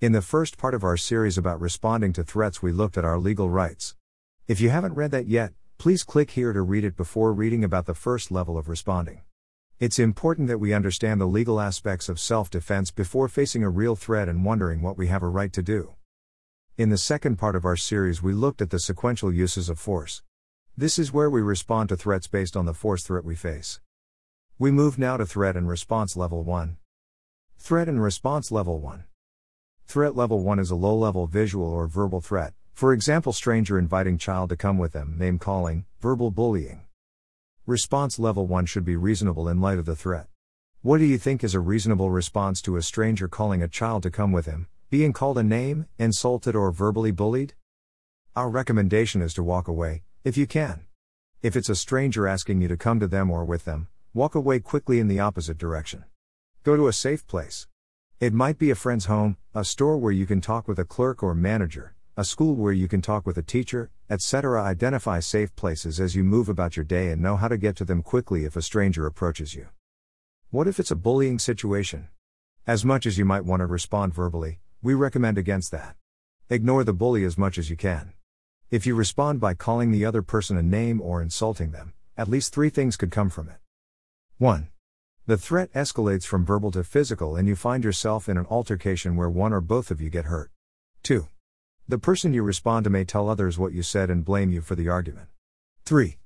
In the first part of our series about responding to threats, we looked at our legal rights. If you haven't read that yet, please click here to read it before reading about the first level of responding. It's important that we understand the legal aspects of self defense before facing a real threat and wondering what we have a right to do. In the second part of our series, we looked at the sequential uses of force. This is where we respond to threats based on the force threat we face. We move now to threat and response level 1. Threat and response level 1. Threat level 1 is a low level visual or verbal threat, for example, stranger inviting child to come with them, name calling, verbal bullying. Response level 1 should be reasonable in light of the threat. What do you think is a reasonable response to a stranger calling a child to come with him, being called a name, insulted, or verbally bullied? Our recommendation is to walk away, if you can. If it's a stranger asking you to come to them or with them, walk away quickly in the opposite direction. Go to a safe place. It might be a friend's home, a store where you can talk with a clerk or manager, a school where you can talk with a teacher, etc. Identify safe places as you move about your day and know how to get to them quickly if a stranger approaches you. What if it's a bullying situation? As much as you might want to respond verbally, we recommend against that. Ignore the bully as much as you can. If you respond by calling the other person a name or insulting them, at least three things could come from it. 1. The threat escalates from verbal to physical and you find yourself in an altercation where one or both of you get hurt. 2. The person you respond to may tell others what you said and blame you for the argument. 3.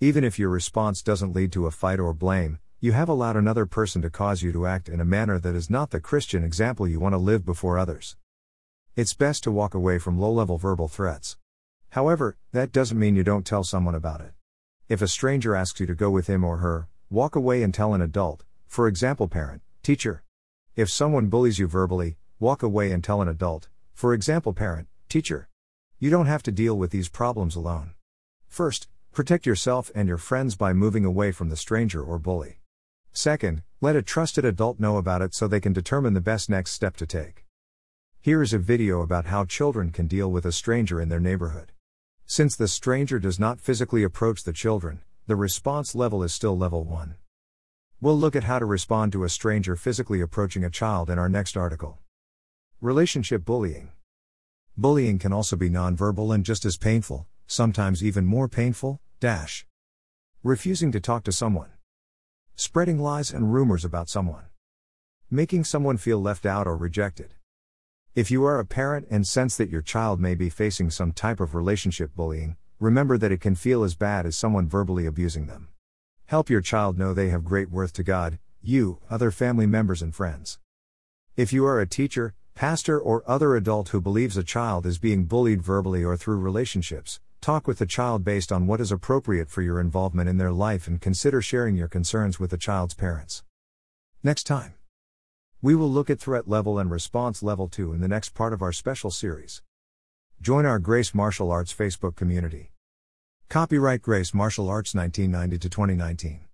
Even if your response doesn't lead to a fight or blame, you have allowed another person to cause you to act in a manner that is not the Christian example you want to live before others. It's best to walk away from low level verbal threats. However, that doesn't mean you don't tell someone about it. If a stranger asks you to go with him or her, walk away and tell an adult, for example, parent, teacher. If someone bullies you verbally, walk away and tell an adult, for example, parent, Teacher. You don't have to deal with these problems alone. First, protect yourself and your friends by moving away from the stranger or bully. Second, let a trusted adult know about it so they can determine the best next step to take. Here is a video about how children can deal with a stranger in their neighborhood. Since the stranger does not physically approach the children, the response level is still level 1. We'll look at how to respond to a stranger physically approaching a child in our next article. Relationship bullying. Bullying can also be nonverbal and just as painful, sometimes even more painful. Dash. Refusing to talk to someone. Spreading lies and rumors about someone. Making someone feel left out or rejected. If you are a parent and sense that your child may be facing some type of relationship bullying, remember that it can feel as bad as someone verbally abusing them. Help your child know they have great worth to God, you, other family members, and friends. If you are a teacher, pastor, or other adult who believes a child is being bullied verbally or through relationships, talk with the child based on what is appropriate for your involvement in their life and consider sharing your concerns with the child's parents. Next time, we will look at threat level and response level 2 in the next part of our special series. Join our Grace Martial Arts Facebook community. Copyright Grace Martial Arts 1990 to 2019.